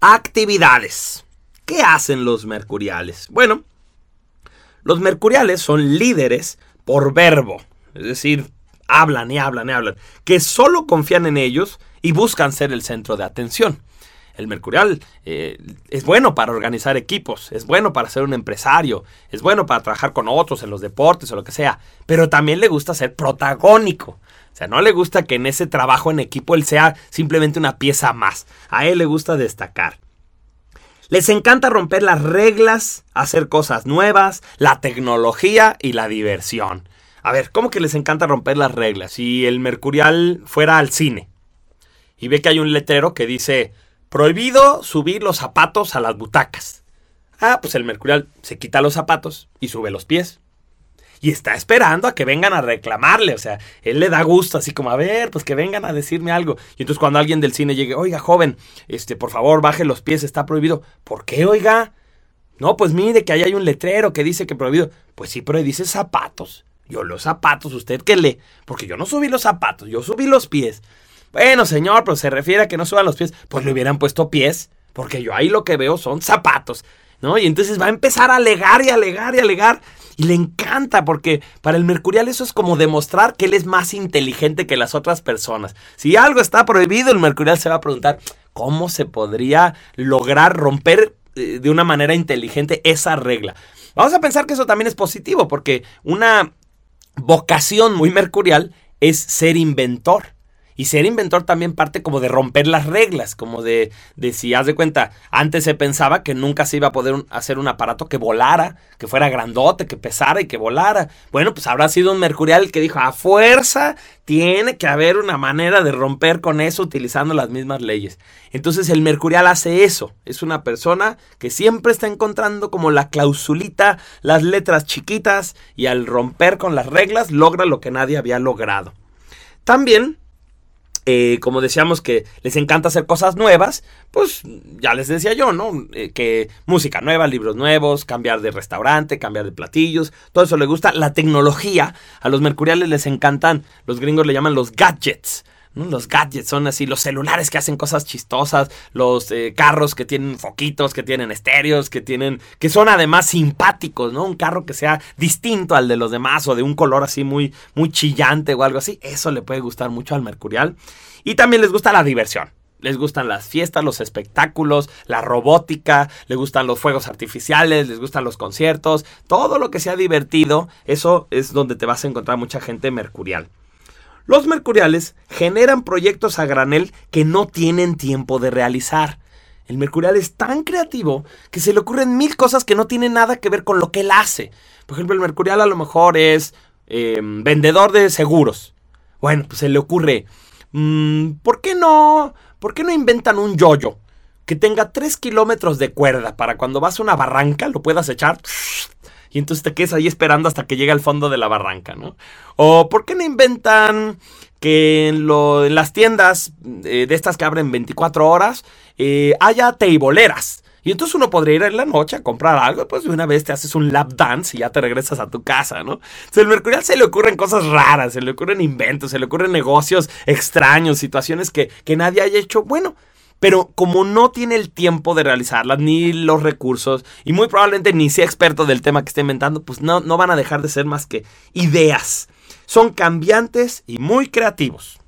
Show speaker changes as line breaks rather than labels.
Actividades. ¿Qué hacen los mercuriales? Bueno, los mercuriales son líderes por verbo, es decir, hablan y hablan y hablan, que solo confían en ellos y buscan ser el centro de atención. El mercurial eh, es bueno para organizar equipos, es bueno para ser un empresario, es bueno para trabajar con otros en los deportes o lo que sea, pero también le gusta ser protagónico. Sea, no le gusta que en ese trabajo en equipo él sea simplemente una pieza más. A él le gusta destacar. Les encanta romper las reglas, hacer cosas nuevas, la tecnología y la diversión. A ver, ¿cómo que les encanta romper las reglas? Si el Mercurial fuera al cine y ve que hay un letrero que dice prohibido subir los zapatos a las butacas. Ah, pues el Mercurial se quita los zapatos y sube los pies. Y está esperando a que vengan a reclamarle. O sea, él le da gusto, así como, a ver, pues que vengan a decirme algo. Y entonces cuando alguien del cine llegue, oiga, joven, este, por favor, baje los pies, está prohibido. ¿Por qué, oiga? No, pues mire que ahí hay un letrero que dice que prohibido. Pues sí, pero dice zapatos. Yo los zapatos, ¿usted qué lee? Porque yo no subí los zapatos, yo subí los pies. Bueno, señor, pero se refiere a que no suban los pies. Pues le hubieran puesto pies, porque yo ahí lo que veo son zapatos. ¿No? Y entonces va a empezar a alegar y alegar y alegar. Y le encanta porque para el mercurial eso es como demostrar que él es más inteligente que las otras personas. Si algo está prohibido, el mercurial se va a preguntar, ¿cómo se podría lograr romper eh, de una manera inteligente esa regla? Vamos a pensar que eso también es positivo porque una vocación muy mercurial es ser inventor. Y ser inventor también parte como de romper las reglas, como de, de si haz de cuenta, antes se pensaba que nunca se iba a poder hacer un aparato que volara, que fuera grandote, que pesara y que volara. Bueno, pues habrá sido un mercurial que dijo, a fuerza tiene que haber una manera de romper con eso utilizando las mismas leyes. Entonces el mercurial hace eso, es una persona que siempre está encontrando como la clausulita, las letras chiquitas y al romper con las reglas logra lo que nadie había logrado. También eh, como decíamos que les encanta hacer cosas nuevas, pues ya les decía yo, ¿no? Eh, que música nueva, libros nuevos, cambiar de restaurante, cambiar de platillos, todo eso les gusta. La tecnología, a los mercuriales les encantan, los gringos le llaman los gadgets. Los gadgets son así, los celulares que hacen cosas chistosas, los eh, carros que tienen foquitos, que tienen estéreos, que tienen, que son además simpáticos, ¿no? Un carro que sea distinto al de los demás o de un color así muy, muy chillante o algo así. Eso le puede gustar mucho al Mercurial. Y también les gusta la diversión. Les gustan las fiestas, los espectáculos, la robótica, les gustan los fuegos artificiales, les gustan los conciertos, todo lo que sea divertido, eso es donde te vas a encontrar mucha gente mercurial. Los mercuriales generan proyectos a granel que no tienen tiempo de realizar. El mercurial es tan creativo que se le ocurren mil cosas que no tienen nada que ver con lo que él hace. Por ejemplo, el mercurial a lo mejor es em, vendedor de seguros. Bueno, pues se le ocurre, mm, ¿por qué no? ¿Por qué no inventan un yoyo que tenga 3 kilómetros de cuerda para cuando vas a una barranca lo puedas echar y entonces te quedas ahí esperando hasta que llegue al fondo de la barranca, ¿no? O ¿por qué no inventan que en, las tiendas eh, de estas que abren 24 horas eh, haya teiboleras? Y entonces uno podría ir en la noche a comprar algo, pues de una vez te haces un lap dance y ya te regresas a tu casa, ¿no? O el Mercurial se le ocurren cosas raras, se le ocurren inventos, se le ocurren negocios extraños, situaciones que, que nadie haya hecho. Bueno, pero como no tiene el tiempo de realizarlas, ni los recursos, y muy probablemente ni sea experto del tema que esté inventando, pues no, no van a dejar de ser más que ideas. Son cambiantes y muy creativos.